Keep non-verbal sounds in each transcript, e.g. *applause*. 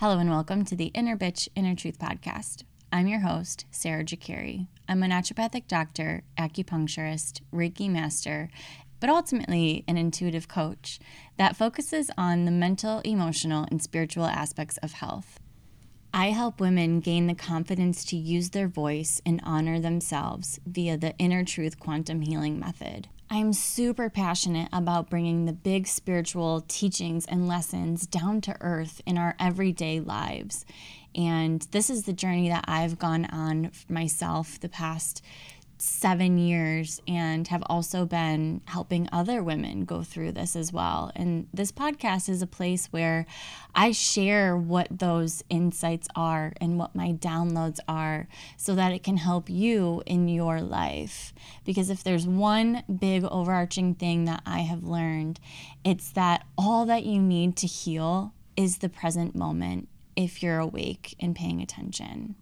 Hello and welcome to the Inner Bitch, Inner Truth podcast. I'm your host, Sarah Jakari. I'm a naturopathic doctor, acupuncturist, Reiki master, but ultimately an intuitive coach that focuses on the mental, emotional, and spiritual aspects of health. I help women gain the confidence to use their voice and honor themselves via the Inner Truth Quantum Healing Method. I'm super passionate about bringing the big spiritual teachings and lessons down to earth in our everyday lives. And this is the journey that I've gone on myself the past seven years and have also been helping other women go through this as well. And this podcast is a place where I share what those insights are and what my downloads are so that it can help you in your life. Because if there's one big overarching thing that I have learned, it's that all that you need to heal is the present moment if you're awake and paying attention.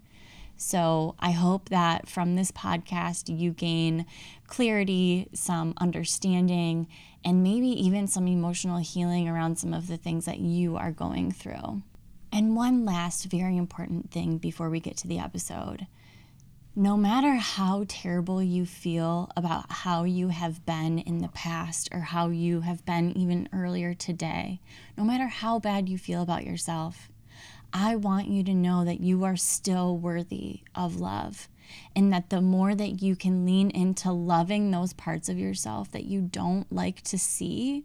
So I hope that from this podcast, you gain clarity, some understanding, and maybe even some emotional healing around some of the things that you are going through. And one last very important thing before we get to the episode. No matter how terrible you feel about how you have been in the past or how you have been even earlier today, no matter how bad you feel about yourself, I want you to know that you are still worthy of love. And that the more that you can lean into loving those parts of yourself that you don't like to see,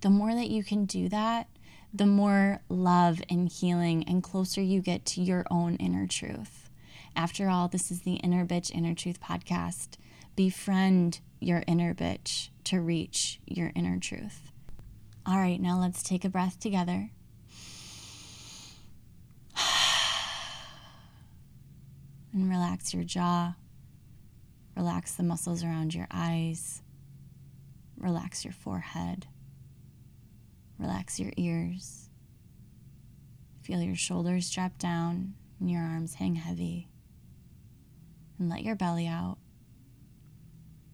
the more that you can do that, the more love and healing and closer you get to your own inner truth. After all, this is the Inner Bitch Inner Truth podcast. Befriend your inner bitch to reach your inner truth. All right, now let's take a breath together. *sighs* and relax your jaw. Relax the muscles around your eyes. Relax your forehead. Relax your ears. Feel your shoulders drop down and your arms hang heavy. And let your belly out.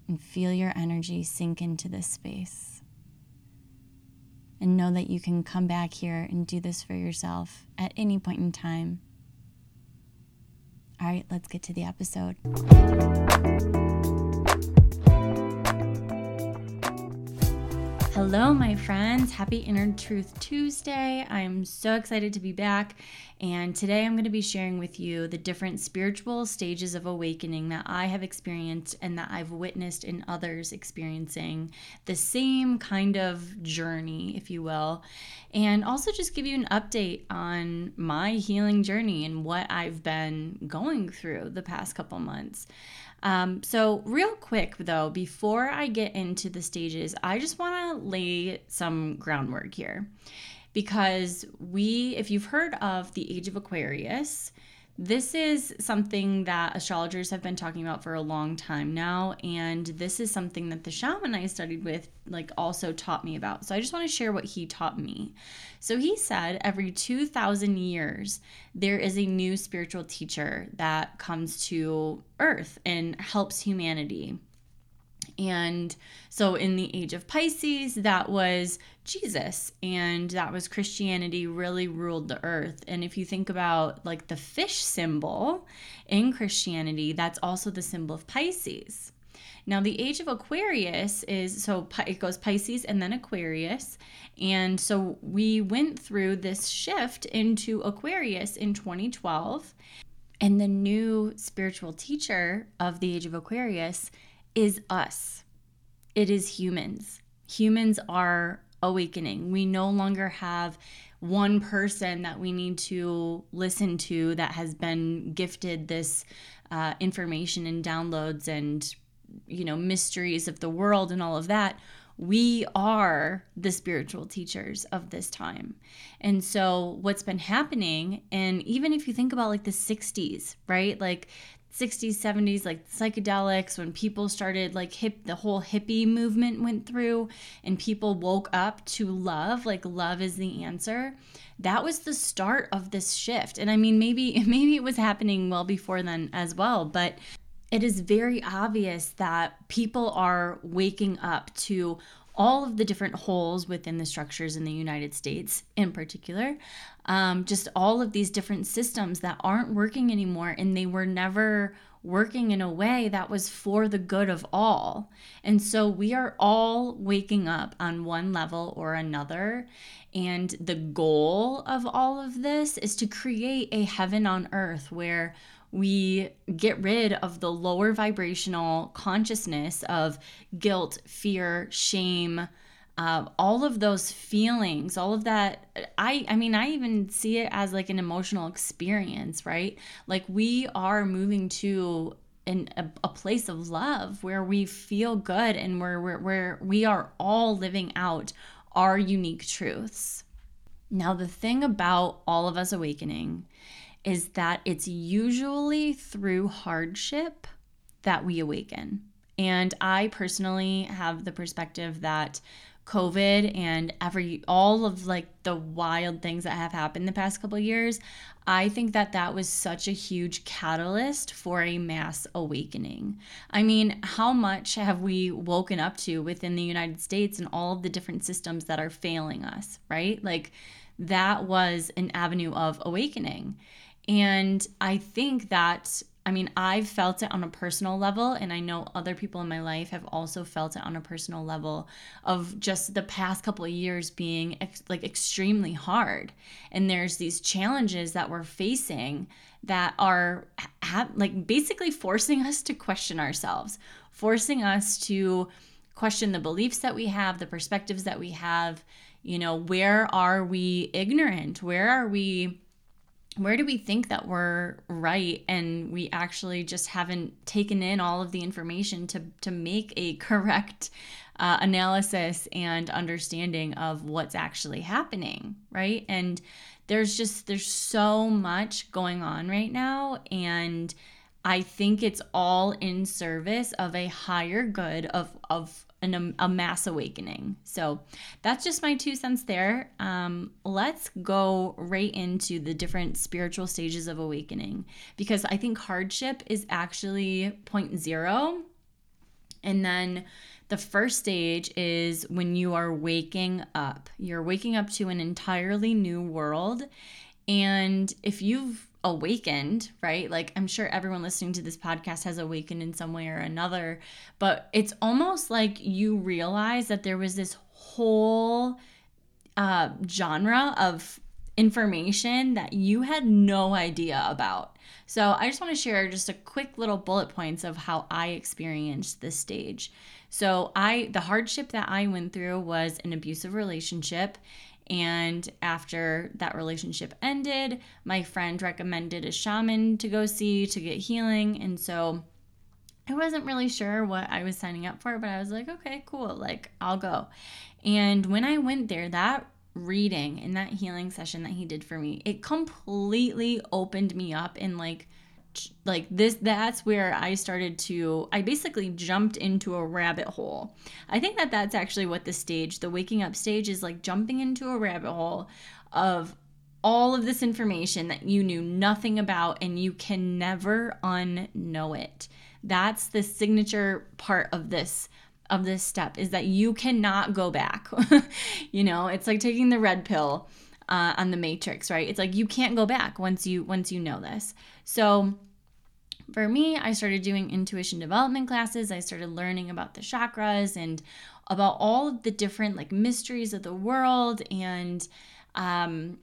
And feel your energy sink into this space. And know that you can come back here and do this for yourself at any point in time all right, let's get to the episode. Hello, my friends. Happy Inner Truth Tuesday. I'm so excited to be back. And today I'm going to be sharing with you the different spiritual stages of awakening that I have experienced and that I've witnessed in others experiencing the same kind of journey, if you will. And also just give you an update on my healing journey and what I've been going through the past couple months. Um, so, real quick though, before I get into the stages, I just want to lay some groundwork here. Because we, if you've heard of the age of Aquarius, this is something that astrologers have been talking about for a long time now, and this is something that the shaman I studied with like also taught me about. So I just want to share what he taught me. So he said every 2000 years there is a new spiritual teacher that comes to earth and helps humanity. And so in the age of Pisces, that was Jesus and that was Christianity really ruled the earth. And if you think about like the fish symbol in Christianity, that's also the symbol of Pisces. Now, the age of Aquarius is so it goes Pisces and then Aquarius. And so we went through this shift into Aquarius in 2012. And the new spiritual teacher of the age of Aquarius is us. It is humans. Humans are awakening. We no longer have one person that we need to listen to that has been gifted this uh, information and downloads and you know mysteries of the world and all of that we are the spiritual teachers of this time. And so, what's been happening, and even if you think about like the 60s, right? Like 60s 70s like psychedelics when people started like hip the whole hippie movement went through and people woke up to love like love is the answer that was the start of this shift. And i mean maybe *laughs* maybe it was happening well before then as well but it is very obvious that people are waking up to all of the different holes within the structures in the United States, in particular, um, just all of these different systems that aren't working anymore, and they were never working in a way that was for the good of all. And so we are all waking up on one level or another. And the goal of all of this is to create a heaven on earth where we get rid of the lower vibrational consciousness of guilt, fear, shame, uh, all of those feelings, all of that. I, I mean, I even see it as like an emotional experience, right? Like we are moving to in a, a, place of love where we feel good and where, where, where we are all living out our unique truths. Now, the thing about all of us awakening is that it's usually through hardship that we awaken. And I personally have the perspective that COVID and every all of like the wild things that have happened the past couple years, I think that that was such a huge catalyst for a mass awakening. I mean, how much have we woken up to within the United States and all of the different systems that are failing us, right? Like that was an avenue of awakening. And I think that I mean, I've felt it on a personal level, and I know other people in my life have also felt it on a personal level of just the past couple of years being ex- like extremely hard. And there's these challenges that we're facing that are ha- like basically forcing us to question ourselves, forcing us to question the beliefs that we have, the perspectives that we have. You know, where are we ignorant? Where are we? Where do we think that we're right? And we actually just haven't taken in all of the information to to make a correct uh, analysis and understanding of what's actually happening right? And there's just there's so much going on right now and i think it's all in service of a higher good of of an, a mass awakening. So that's just my two cents there. Um, let's go right into the different spiritual stages of awakening because I think hardship is actually point zero. And then the first stage is when you are waking up. You're waking up to an entirely new world. And if you've awakened, right? Like I'm sure everyone listening to this podcast has awakened in some way or another, but it's almost like you realize that there was this whole uh, genre of information that you had no idea about. So I just want to share just a quick little bullet points of how I experienced this stage. So I the hardship that I went through was an abusive relationship and after that relationship ended, my friend recommended a shaman to go see to get healing. And so I wasn't really sure what I was signing up for, but I was like, okay, cool, like I'll go. And when I went there, that reading in that healing session that he did for me, it completely opened me up in like like this that's where i started to i basically jumped into a rabbit hole. I think that that's actually what the stage the waking up stage is like jumping into a rabbit hole of all of this information that you knew nothing about and you can never unknow it. That's the signature part of this of this step is that you cannot go back. *laughs* You know it's like taking the red pill uh, on the matrix right? It's like you can't go back once you once you know this. So for me, I started doing intuition development classes. I started learning about the chakras and about all of the different like mysteries of the world and um,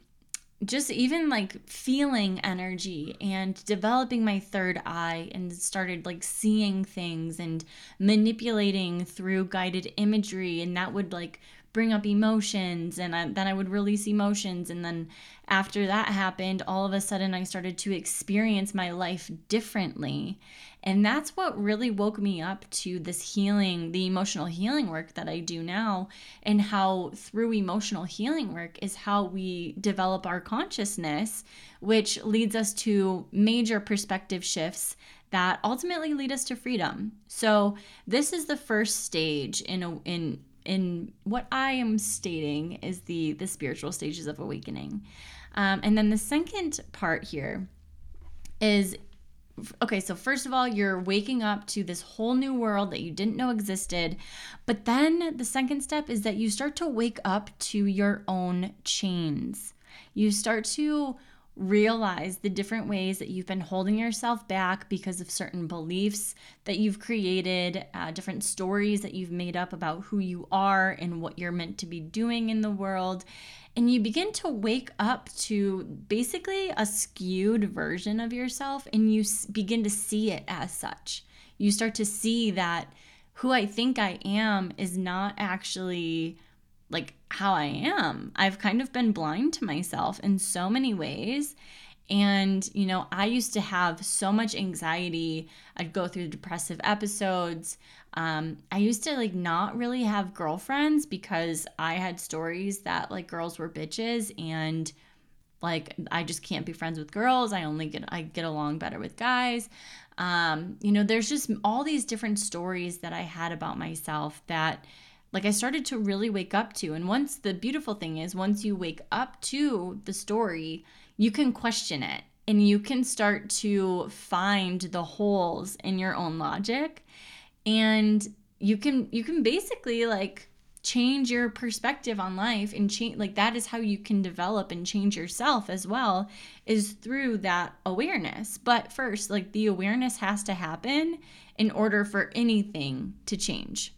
just even like feeling energy and developing my third eye and started like seeing things and manipulating through guided imagery and that would like bring up emotions and I, then I would release emotions. And then after that happened, all of a sudden I started to experience my life differently. And that's what really woke me up to this healing, the emotional healing work that I do now, and how through emotional healing work is how we develop our consciousness, which leads us to major perspective shifts that ultimately lead us to freedom. So, this is the first stage in a, in in what I am stating is the the spiritual stages of awakening. Um, and then the second part here is okay, so first of all, you're waking up to this whole new world that you didn't know existed. But then the second step is that you start to wake up to your own chains. You start to realize the different ways that you've been holding yourself back because of certain beliefs that you've created, uh, different stories that you've made up about who you are and what you're meant to be doing in the world. And you begin to wake up to basically a skewed version of yourself and you begin to see it as such. You start to see that who I think I am is not actually like how I am. I've kind of been blind to myself in so many ways. And, you know, I used to have so much anxiety. I'd go through depressive episodes. Um, I used to like not really have girlfriends because I had stories that like girls were bitches and like I just can't be friends with girls. I only get I get along better with guys. Um, you know, there's just all these different stories that I had about myself that like I started to really wake up to. And once the beautiful thing is, once you wake up to the story, you can question it and you can start to find the holes in your own logic. And you can you can basically like change your perspective on life and change like that is how you can develop and change yourself as well is through that awareness. But first like the awareness has to happen in order for anything to change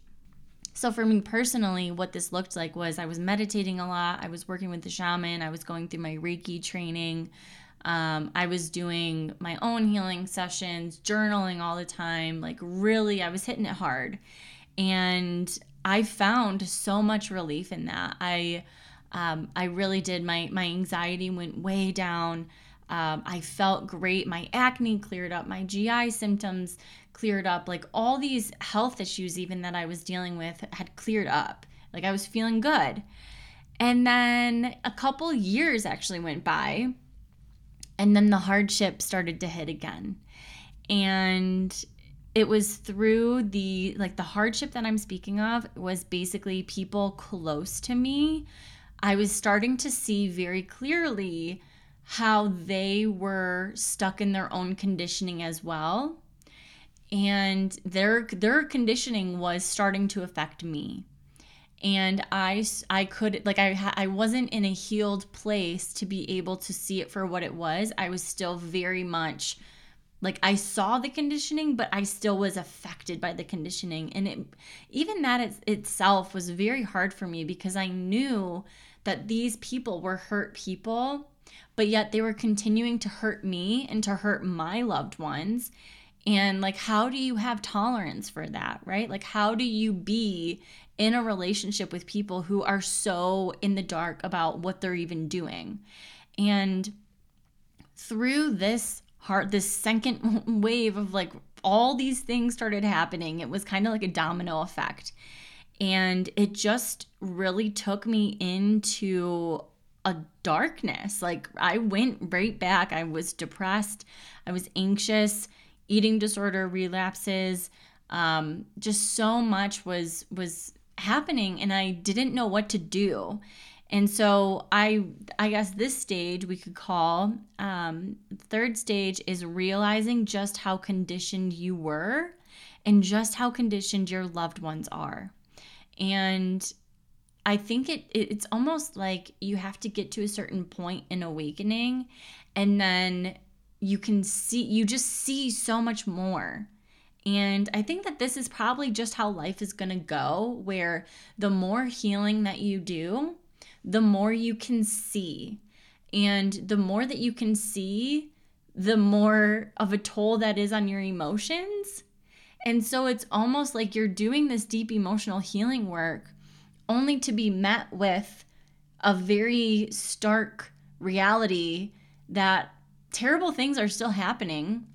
so for me personally what this looked like was i was meditating a lot i was working with the shaman i was going through my reiki training um, I was doing my own healing sessions, journaling all the time. Like, really, I was hitting it hard. And I found so much relief in that. I, um, I really did. My, my anxiety went way down. Um, I felt great. My acne cleared up. My GI symptoms cleared up. Like, all these health issues, even that I was dealing with, had cleared up. Like, I was feeling good. And then a couple years actually went by and then the hardship started to hit again. And it was through the like the hardship that I'm speaking of was basically people close to me. I was starting to see very clearly how they were stuck in their own conditioning as well. And their their conditioning was starting to affect me. And i i could like i i wasn't in a healed place to be able to see it for what it was. I was still very much like i saw the conditioning but i still was affected by the conditioning. And it even that it, itself was very hard for me because i knew that these people were hurt people but yet they were continuing to hurt me and to hurt my loved ones and like how do you have tolerance for that right like how do you be in a relationship with people who are so in the dark about what they're even doing. And through this heart, this second *laughs* wave of like all these things started happening, it was kind of like a domino effect. And it just really took me into a darkness. Like I went right back. I was depressed. I was anxious, eating disorder relapses. Um, just so much was was happening and I didn't know what to do. And so I I guess this stage we could call um, third stage is realizing just how conditioned you were and just how conditioned your loved ones are. And I think it it's almost like you have to get to a certain point in awakening and then you can see you just see so much more and I think that this is probably just how life is going to go, where the more healing that you do, the more you can see. And the more that you can see, the more of a toll that is on your emotions. And so it's almost like you're doing this deep emotional healing work only to be met with a very stark reality that terrible things are still happening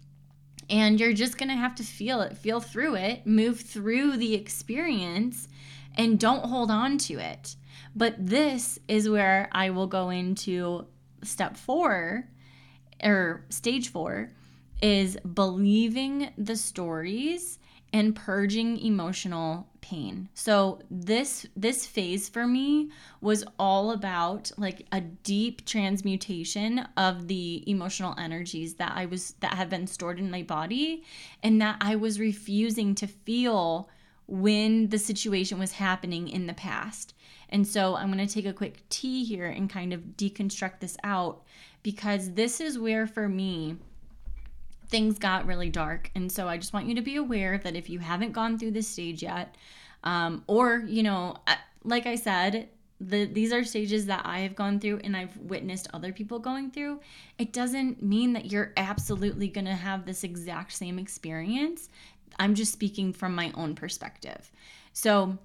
and you're just going to have to feel it, feel through it, move through the experience, and don't hold on to it. But this is where I will go into step four or stage four is believing the stories and purging emotional pain. So this this phase for me was all about like a deep transmutation of the emotional energies that I was that have been stored in my body and that I was refusing to feel when the situation was happening in the past. And so I'm going to take a quick tea here and kind of deconstruct this out because this is where for me things got really dark. And so I just want you to be aware that if you haven't gone through this stage yet, um, or, you know, like I said, the, these are stages that I have gone through and I've witnessed other people going through. It doesn't mean that you're absolutely going to have this exact same experience. I'm just speaking from my own perspective. So,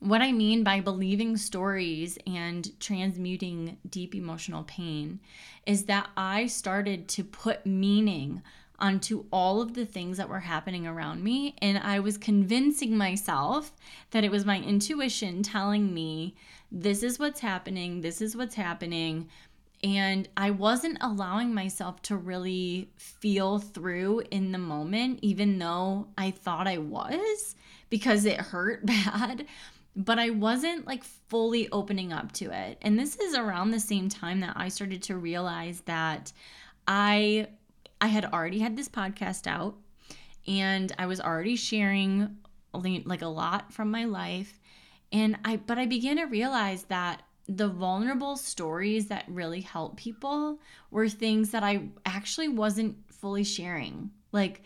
what I mean by believing stories and transmuting deep emotional pain is that I started to put meaning onto all of the things that were happening around me. And I was convincing myself that it was my intuition telling me, this is what's happening, this is what's happening. And I wasn't allowing myself to really feel through in the moment, even though I thought I was because it hurt *laughs* bad but I wasn't like fully opening up to it. And this is around the same time that I started to realize that I I had already had this podcast out and I was already sharing like a lot from my life and I but I began to realize that the vulnerable stories that really help people were things that I actually wasn't fully sharing. Like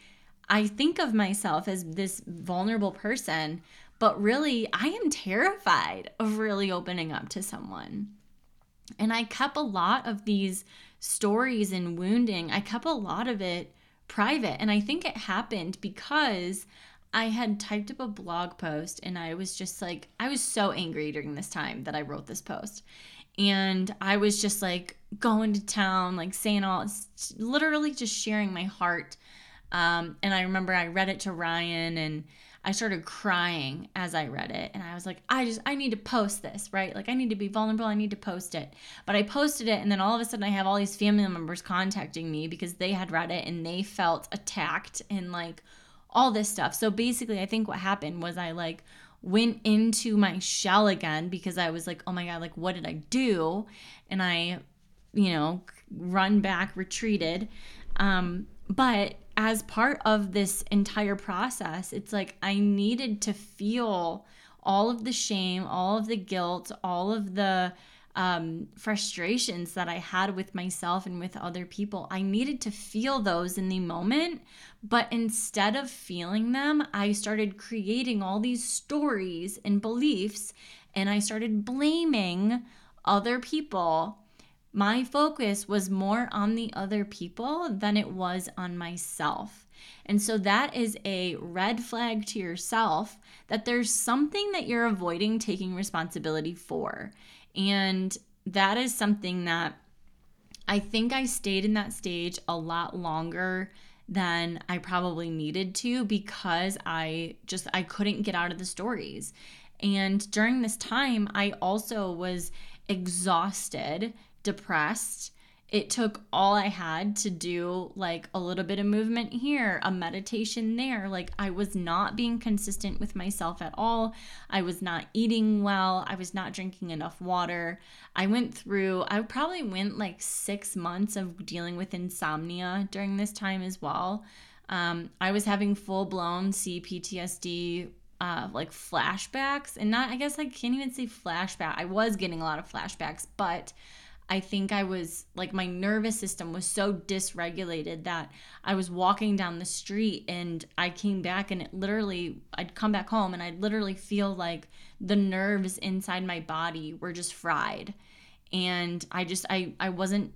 I think of myself as this vulnerable person, but really, I am terrified of really opening up to someone. And I kept a lot of these stories and wounding, I kept a lot of it private. And I think it happened because I had typed up a blog post and I was just like, I was so angry during this time that I wrote this post. And I was just like going to town, like saying all, literally just sharing my heart. Um, and I remember I read it to Ryan and I started crying as I read it. And I was like, I just, I need to post this, right? Like, I need to be vulnerable. I need to post it. But I posted it. And then all of a sudden, I have all these family members contacting me because they had read it and they felt attacked and like all this stuff. So basically, I think what happened was I like, went into my shell again because I was like, oh my God, like, what did I do? And I, you know, run back, retreated. Um, but as part of this entire process, it's like I needed to feel all of the shame, all of the guilt, all of the um, frustrations that I had with myself and with other people. I needed to feel those in the moment, but instead of feeling them, I started creating all these stories and beliefs, and I started blaming other people my focus was more on the other people than it was on myself. And so that is a red flag to yourself that there's something that you're avoiding taking responsibility for. And that is something that I think I stayed in that stage a lot longer than I probably needed to because I just I couldn't get out of the stories. And during this time, I also was exhausted depressed, it took all I had to do like a little bit of movement here, a meditation there. Like I was not being consistent with myself at all. I was not eating well. I was not drinking enough water. I went through, I probably went like six months of dealing with insomnia during this time as well. Um, I was having full blown CPTSD uh, like flashbacks, and not, I guess I can't even say flashback. I was getting a lot of flashbacks, but I think I was like my nervous system was so dysregulated that I was walking down the street and I came back and it literally I'd come back home and I'd literally feel like the nerves inside my body were just fried. And I just I I wasn't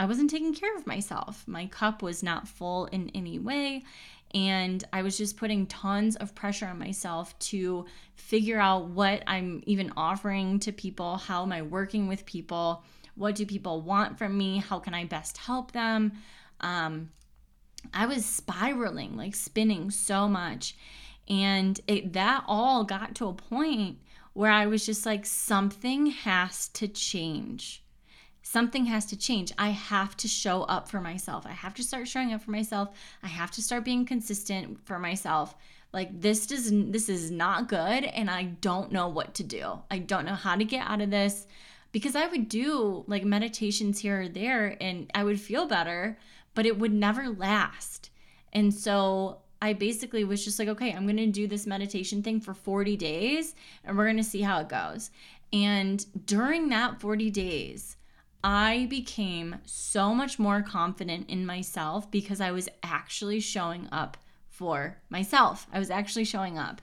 I wasn't taking care of myself. My cup was not full in any way and I was just putting tons of pressure on myself to figure out what I'm even offering to people, how am I working with people? What do people want from me? How can I best help them? Um, I was spiraling, like spinning so much. And it, that all got to a point where I was just like, something has to change. Something has to change. I have to show up for myself. I have to start showing up for myself. I have to start being consistent for myself like this does this is not good and I don't know what to do. I don't know how to get out of this because I would do like meditations here or there and I would feel better, but it would never last. And so I basically was just like, okay, I'm going to do this meditation thing for 40 days and we're going to see how it goes. And during that 40 days, I became so much more confident in myself because I was actually showing up for myself. I was actually showing up.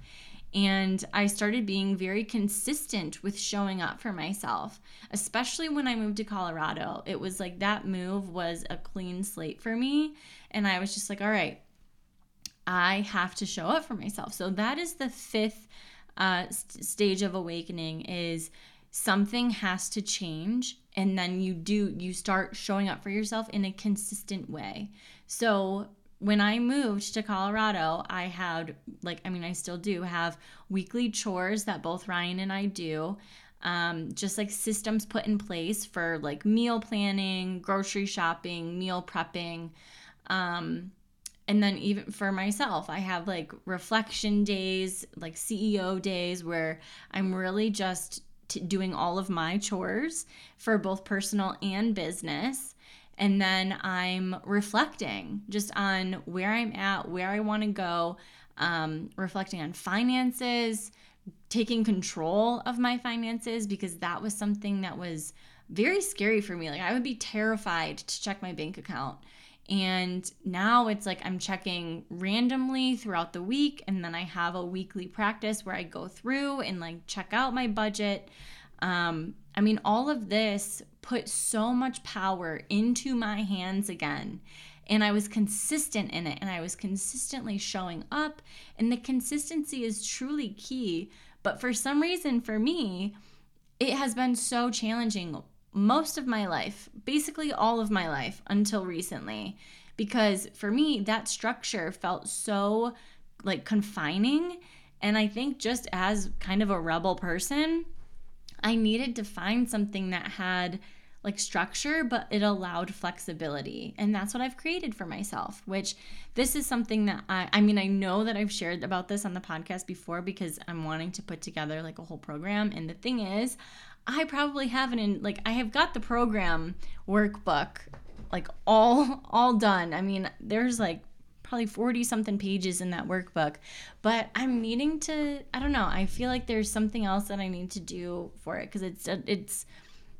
And I started being very consistent with showing up for myself, especially when I moved to Colorado. It was like that move was a clean slate for me. And I was just like, all right, I have to show up for myself. So that is the fifth uh, st- stage of awakening is something has to change and then you do you start showing up for yourself in a consistent way so when I moved to Colorado, I had, like, I mean, I still do have weekly chores that both Ryan and I do. Um, just like systems put in place for like meal planning, grocery shopping, meal prepping. Um, and then even for myself, I have like reflection days, like CEO days where I'm really just t- doing all of my chores for both personal and business and then I'm reflecting just on where I'm at, where I want to go, um, reflecting on finances, taking control of my finances because that was something that was very scary for me. Like I would be terrified to check my bank account. And now it's like I'm checking randomly throughout the week. And then I have a weekly practice where I go through and like check out my budget. Um, I mean, all of this put so much power into my hands again. And I was consistent in it and I was consistently showing up. And the consistency is truly key. But for some reason, for me, it has been so challenging most of my life, basically all of my life until recently. Because for me, that structure felt so like confining. And I think just as kind of a rebel person, I needed to find something that had like structure, but it allowed flexibility. And that's what I've created for myself, which this is something that I, I mean, I know that I've shared about this on the podcast before because I'm wanting to put together like a whole program. And the thing is, I probably haven't in like I have got the program workbook like all all done. I mean, there's like probably 40 something pages in that workbook. But I'm needing to I don't know, I feel like there's something else that I need to do for it because it's it's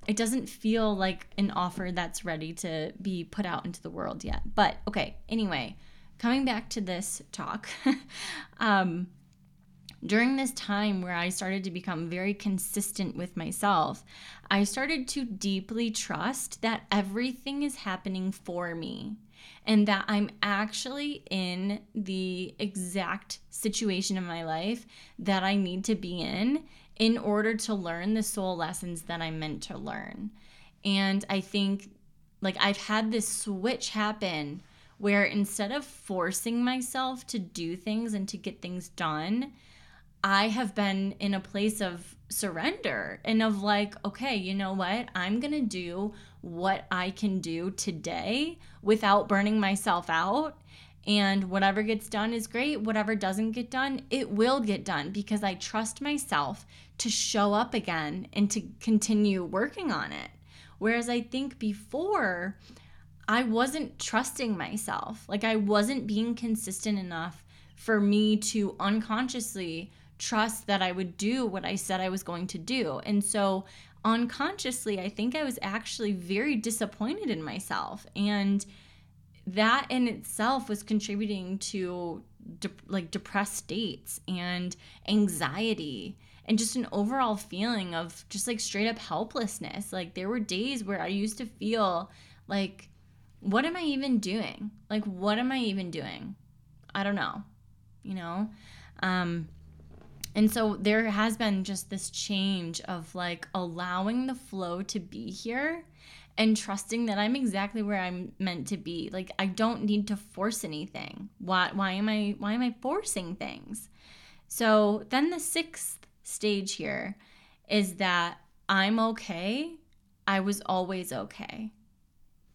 it doesn't feel like an offer that's ready to be put out into the world yet. But okay, anyway, coming back to this talk, *laughs* um, during this time where I started to become very consistent with myself, I started to deeply trust that everything is happening for me and that I'm actually in the exact situation in my life that I need to be in in order to learn the soul lessons that I'm meant to learn. And I think like I've had this switch happen where instead of forcing myself to do things and to get things done, I have been in a place of surrender and of like, okay, you know what? I'm going to do what I can do today without burning myself out. And whatever gets done is great. Whatever doesn't get done, it will get done because I trust myself to show up again and to continue working on it. Whereas I think before, I wasn't trusting myself. Like I wasn't being consistent enough for me to unconsciously trust that I would do what I said I was going to do. And so unconsciously, I think I was actually very disappointed in myself. And that in itself was contributing to de- like depressed states and anxiety and just an overall feeling of just like straight up helplessness. Like there were days where I used to feel like, what am I even doing? Like, what am I even doing? I don't know, you know? Um, and so there has been just this change of like allowing the flow to be here and trusting that I'm exactly where I'm meant to be. Like I don't need to force anything. Why why am I why am I forcing things? So then the sixth stage here is that I'm okay. I was always okay.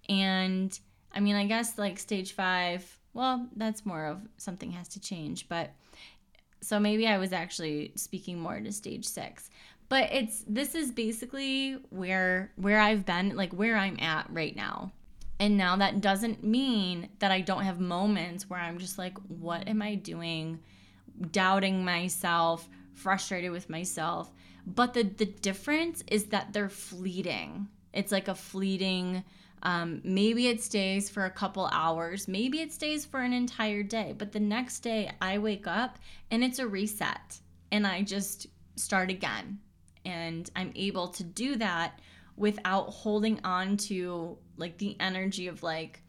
And I mean, I guess like stage 5, well, that's more of something has to change, but So maybe I was actually speaking more to stage six. But it's this is basically where where I've been, like where I'm at right now. And now that doesn't mean that I don't have moments where I'm just like, what am I doing? Doubting myself, frustrated with myself. But the the difference is that they're fleeting. It's like a fleeting um, maybe it stays for a couple hours, maybe it stays for an entire day, but the next day I wake up and it's a reset and I just start again. And I'm able to do that without holding on to like the energy of like,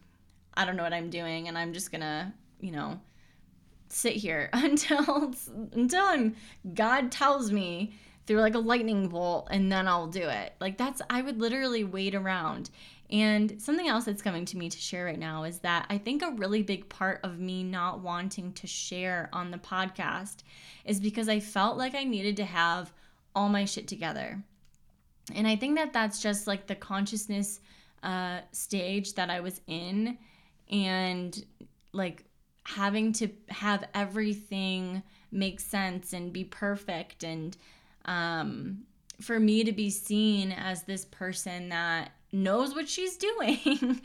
I don't know what I'm doing and I'm just gonna, you know, sit here *laughs* until until I'm God tells me through like a lightning bolt and then I'll do it. Like that's I would literally wait around. And something else that's coming to me to share right now is that I think a really big part of me not wanting to share on the podcast is because I felt like I needed to have all my shit together. And I think that that's just like the consciousness uh, stage that I was in and like having to have everything make sense and be perfect and um, for me to be seen as this person that knows what she's *laughs* doing.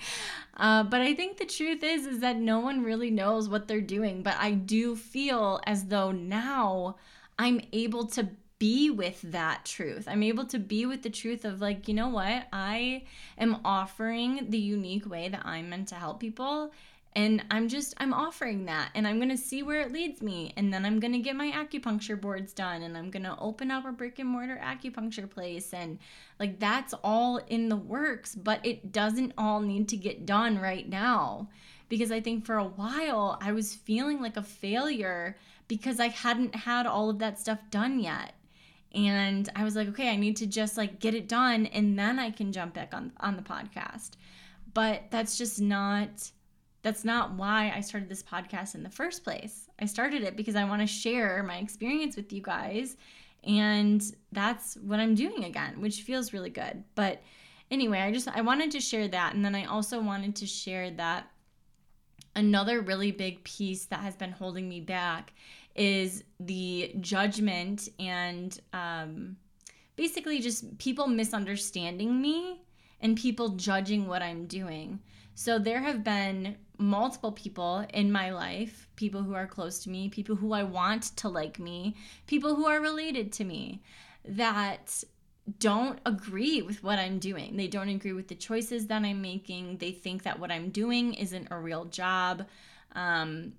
uh, but I think the truth is is that no one really knows what they're doing. But I do feel as though now I'm able to be with that truth. I'm able to be with the truth of like, you know what? I am offering the unique way that I'm meant to help people and i'm just i'm offering that and i'm going to see where it leads me and then i'm going to get my acupuncture boards done and i'm going to open up a brick and mortar acupuncture place and like that's all in the works but it doesn't all need to get done right now. Because i think for a while i was feeling like a failure because i hadn't had all of that stuff done yet. And i was like okay i need to just like get it done and then i can jump back on on the podcast. But that's just not that's not why I started this podcast in the first place. I started it because I want to share my experience with you guys. And that's what I'm doing again, which feels really good. But anyway, I just I wanted to share that and then I also wanted to share that another really big piece that has been holding me back is the judgment and um, basically just people misunderstanding me and people judging what I'm doing. So there have been multiple people in my life, people who are close to me, people who I want to like me, people who are related to me that don't agree with what I'm doing. They don't agree with the choices that I'm making. They think that what I'm doing isn't a real job. Um,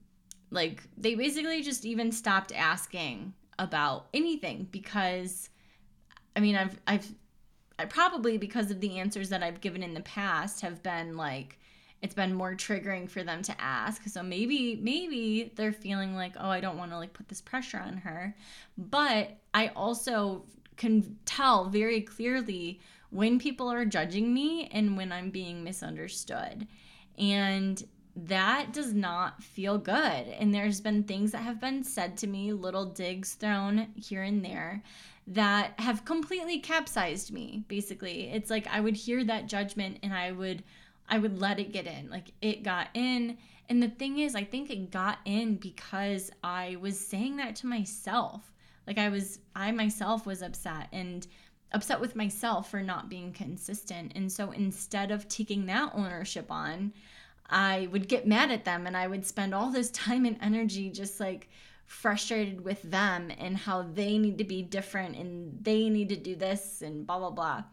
like they basically just even stopped asking about anything because I mean I've I've I probably because of the answers that I've given in the past have been like it's been more triggering for them to ask. So maybe maybe they're feeling like, "Oh, I don't want to like put this pressure on her." But I also can tell very clearly when people are judging me and when I'm being misunderstood. And that does not feel good. And there's been things that have been said to me, little digs thrown here and there that have completely capsized me, basically. It's like I would hear that judgment and I would I would let it get in. Like it got in. And the thing is, I think it got in because I was saying that to myself. Like I was, I myself was upset and upset with myself for not being consistent. And so instead of taking that ownership on, I would get mad at them and I would spend all this *laughs* time and energy just like frustrated with them and how they need to be different and they need to do this and blah, blah, blah.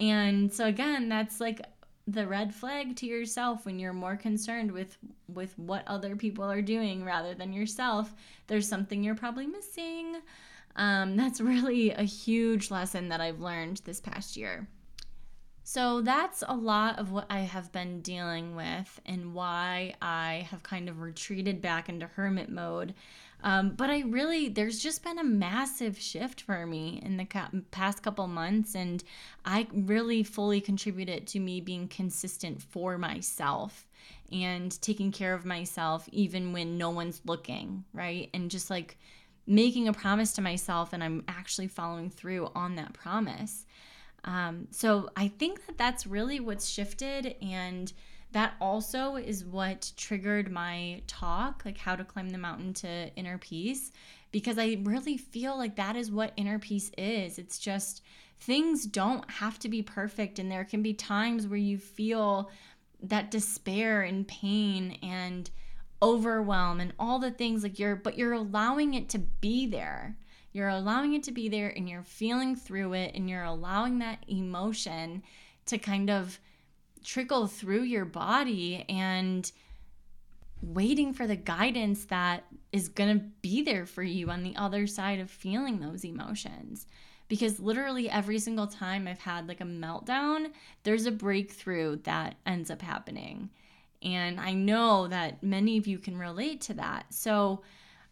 And so again, that's like the red flag to yourself when you're more concerned with with what other people are doing rather than yourself there's something you're probably missing. Um, *laughs* that's really a huge lesson that i've learned this past year. So that's a lot of what i have been dealing with and why i have kind of retreated back into hermit mode um, but I really, there's just been a massive shift for me in the past couple months, and I really fully contributed to me being consistent for myself and taking care of myself even when no one's looking, right? And just like making a promise to myself, and I'm actually following through on that promise. Um, so I think that that's really what's shifted and that also is what triggered my talk, like how to climb the mountain to inner peace, because I really feel like that is what inner peace is. It's just things don't have to be perfect, and there can be times where you feel that despair and pain and overwhelm and all the things like you're, but you're allowing it to be there. You're allowing it to be there and you're feeling through it and you're allowing that emotion to kind of trickle through your body and waiting for the guidance that is going to be there for you on the other side of feeling those emotions. Because literally every single time I've had like a meltdown, there's a breakthrough that ends up happening. And I know that many of you can relate to that. So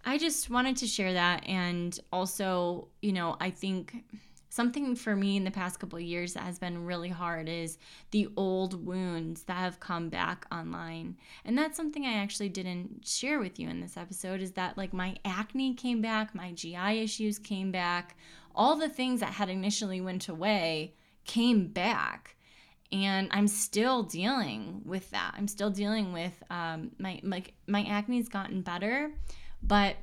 I just wanted to share that. And also, you know, I think something for me in the past couple of years that has been really hard is the old wounds that have come back online. And that's something i actually didn't share with you in this episode is that like my acne came back my gi issues came back. All the things that had initially went away came back. And i'm still dealing with that. I'm still dealing with um, my like my acne's gotten better but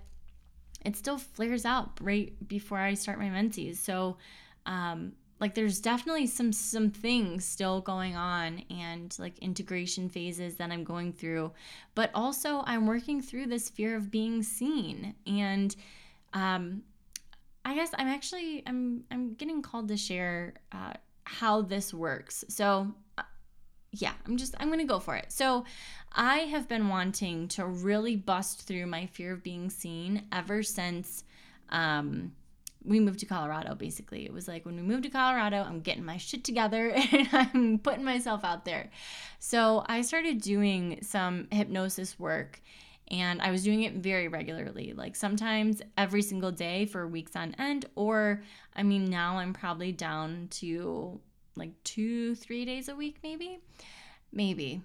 it still flares out right before I start my menses. So, um, like there's definitely some some things still going on and like integration phases that I'm going through, but also I'm working through this fear of being seen and um, I guess I'm actually I'm I'm getting called to share uh, how this works. So yeah, I'm just, I'm going to go for it. So, I have been wanting to really bust through my fear of being seen ever since um, we moved to Colorado, basically. It was like when we moved to Colorado, I'm getting my shit together *laughs* and I'm putting myself out there. So, I started doing some hypnosis work and I was doing it very regularly, like sometimes every single day for weeks on end. Or, I mean, now I'm probably down to like two, three days a week, maybe. Maybe.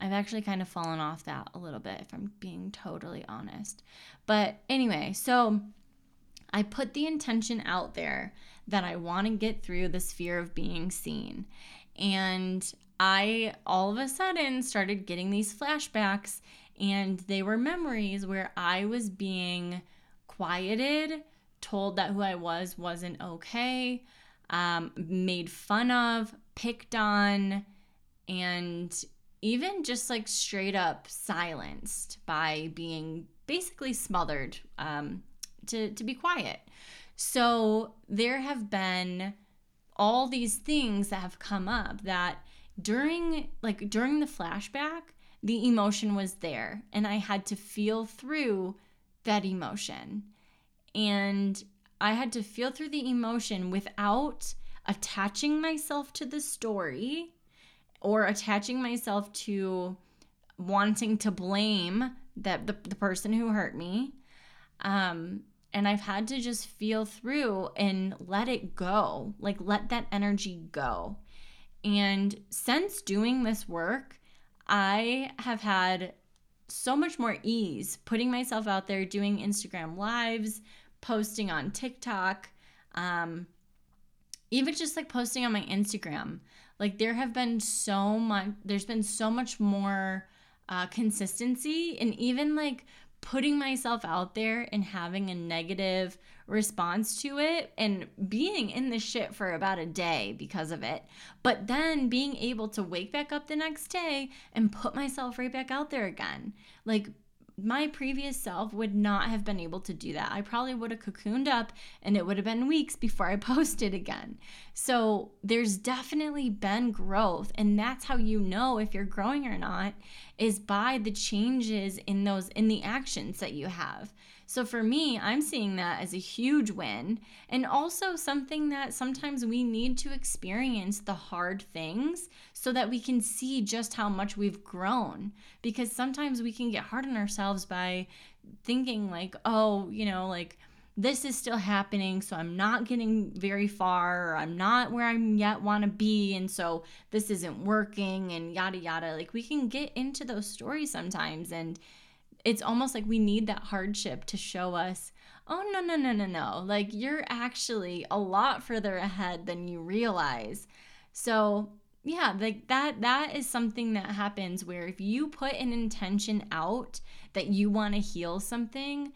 I've actually kind of fallen off that a little bit, if I'm being totally honest. But anyway, so I put the intention out there that I want to get through this fear of being seen. And I all of a sudden started getting these flashbacks, and they were memories where I was being quieted, told that who I was wasn't okay, um, made fun of, picked on, and even just like straight up silenced by being basically smothered um, to, to be quiet. So there have been all these things that have come up that during like during the flashback the emotion was there and i had to feel through that emotion and I had to feel through the emotion without attaching myself to the story or attaching myself to wanting to blame that the, the person who hurt me. Um, and I've had to just feel through and let it go, like let that energy go. And since doing this work, I have had so much more ease putting myself out there, doing Instagram lives, posting on TikTok, um, even just like posting on my Instagram. Like there have been so much, there's been so much more uh, consistency and even like putting myself out there and having a negative response to it and being in the shit for about a day because of it. But then being able to wake back up the next day and put myself right back out there again. Like my previous self would not have been able to do that. I probably would have cocooned up and it would have been weeks before I *laughs* posted again. So there's definitely been growth. And that's how you know if you're growing or not is by the changes in those, in the actions that you have. So for me, I'm seeing that as a huge win and also something that sometimes we need to experience the hard things so that we can see just how much we've grown. Because sometimes we can get hard on ourselves by thinking, like, oh, you know, like, this is still happening so i'm not getting very far or i'm not where i yet want to be and so this isn't working and yada yada like we can get into those stories sometimes and it's almost like we need that hardship to show us oh no no no no no like you're actually a lot further ahead than you realize so yeah like that that is something that happens where if you put an intention out that you want to heal something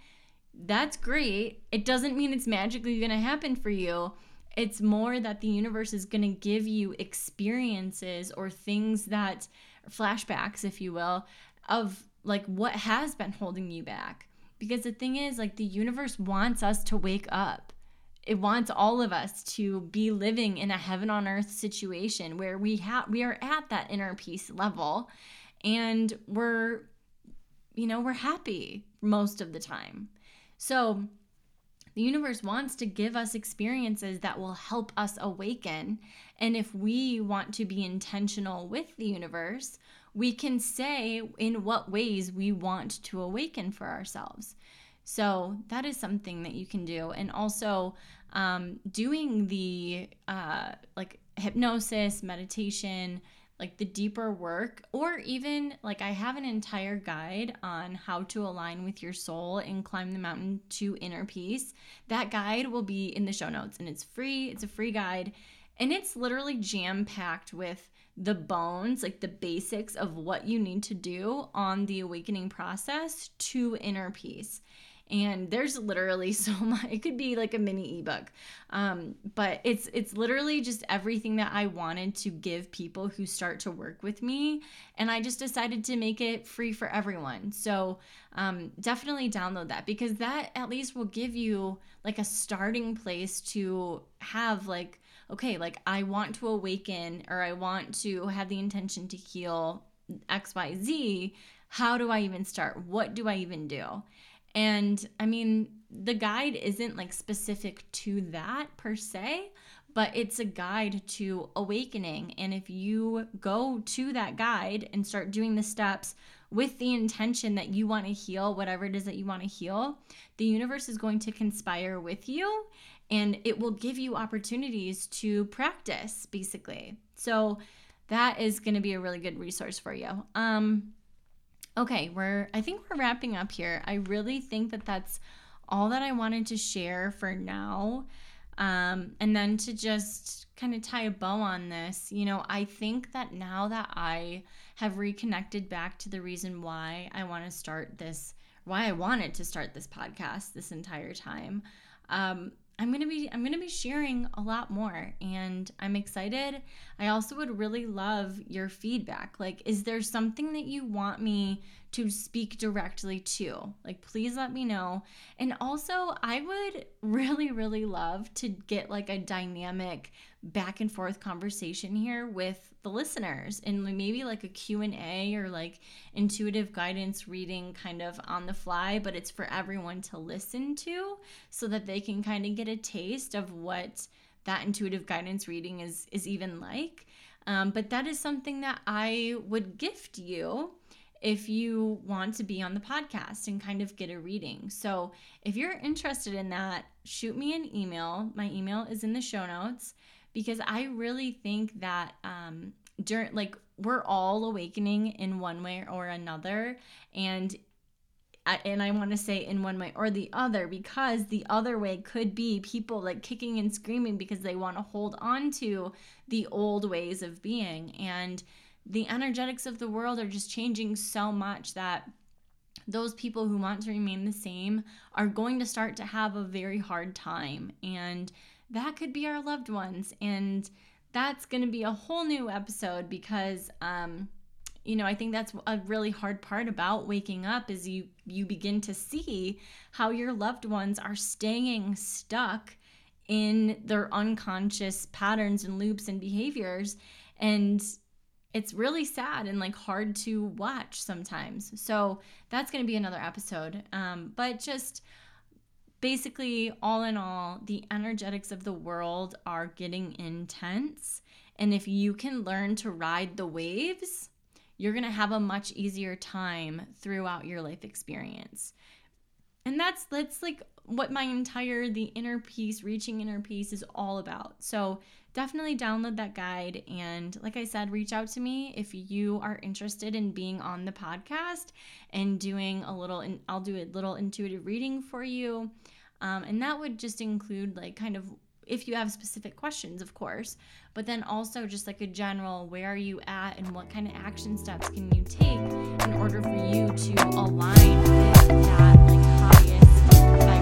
that's great. It doesn't mean it's magically going to happen for you. It's more that the universe is going to give you experiences or things that, flashbacks, if you will, of like what has been holding you back. Because the thing is, like, the universe wants us to wake up. It wants all of us to be living in a heaven on earth situation where we have we are at that inner peace level and we're you know, we're happy most of the time. So, the universe wants to give us experiences that will help us awaken. And if we want to be intentional with the universe, we can say in what ways we want to awaken for ourselves. So that is something that you can do. And also um, doing the uh, like hypnosis, meditation, like the deeper work, or even like I have an entire guide on how to align with your soul and climb the mountain to inner peace. That guide will be in the show notes and it's free. It's a free guide and it's literally jam packed with the bones, like the basics of what you need to do on the awakening process to inner peace and there's literally *laughs* so much it could be like a mini ebook. Um, but it's it's literally just everything that i wanted to give people who start to work with me. And i just decided to make it free for everyone. So um, definitely download that because that at least will give you like a starting place to have like okay like i want to awaken or i want to have the intention to heal xyz how do i even start? What do i even do and I mean, the guide isn't like specific to that per se, but it's a guide to awakening. And if you go to that guide and start doing the steps with the intention that you want to heal whatever it is that you want to heal, the universe is going to conspire with you and it will give you opportunities to practice basically. So that is going to be a really good resource for you. Um Okay, we're I think we're wrapping up here. I really think that that's all that I wanted to share for now. Um, and then to just kind of tie a bow on this, you know, I think that now that I have reconnected back to the reason why I want to start this, why I wanted to start this podcast this entire time, um, I'm going to be I'm going to be sharing a lot more and I'm excited. I also would really love your feedback. Like is there something that you want me to speak directly to? Like please let me know. And also, I would *laughs* really really love to get like a dynamic back and forth conversation here with the listeners and maybe like a q&a or like intuitive guidance reading kind of on the fly but it's for everyone to listen to so that they can kind of get a taste of what that intuitive guidance reading is is even like um, but that is something that i would gift you if you want to be on the podcast and kind of get a reading. So, if you're interested in that, shoot me an email. My email is in the show notes because I really think that um, during like we're all awakening in one way or another, and and I want to say in one way or the other because the other way could be people like kicking and screaming because they want to hold on to the old ways of being and the energetics of the world are just changing so much that those people who want to remain the same are going to start to have a very hard time and that could be our loved ones. And that's going to be a whole new episode because, um, you know, I think that's a really hard part about waking up is you you begin to see how your loved ones are staying stuck in their unconscious patterns and loops and behaviors and it's really sad and like hard to watch sometimes. So that's going to be another episode. Um, but just basically, all in all, the energetics of the world are getting intense. And if you can learn to ride the waves, you're going to have a much easier time throughout your life experience. And that's that's like what my entire the inner peace, reaching inner peace is all about. So, definitely download that guide and like I said, reach out to me if you are interested in being on the podcast and doing a little and I'll do a little intuitive reading for you. Um, and that would just include, like, kind of if you have specific questions, of course, but then also just like a general where are you at and what kind of action steps can you take in order for you to align with that like highest.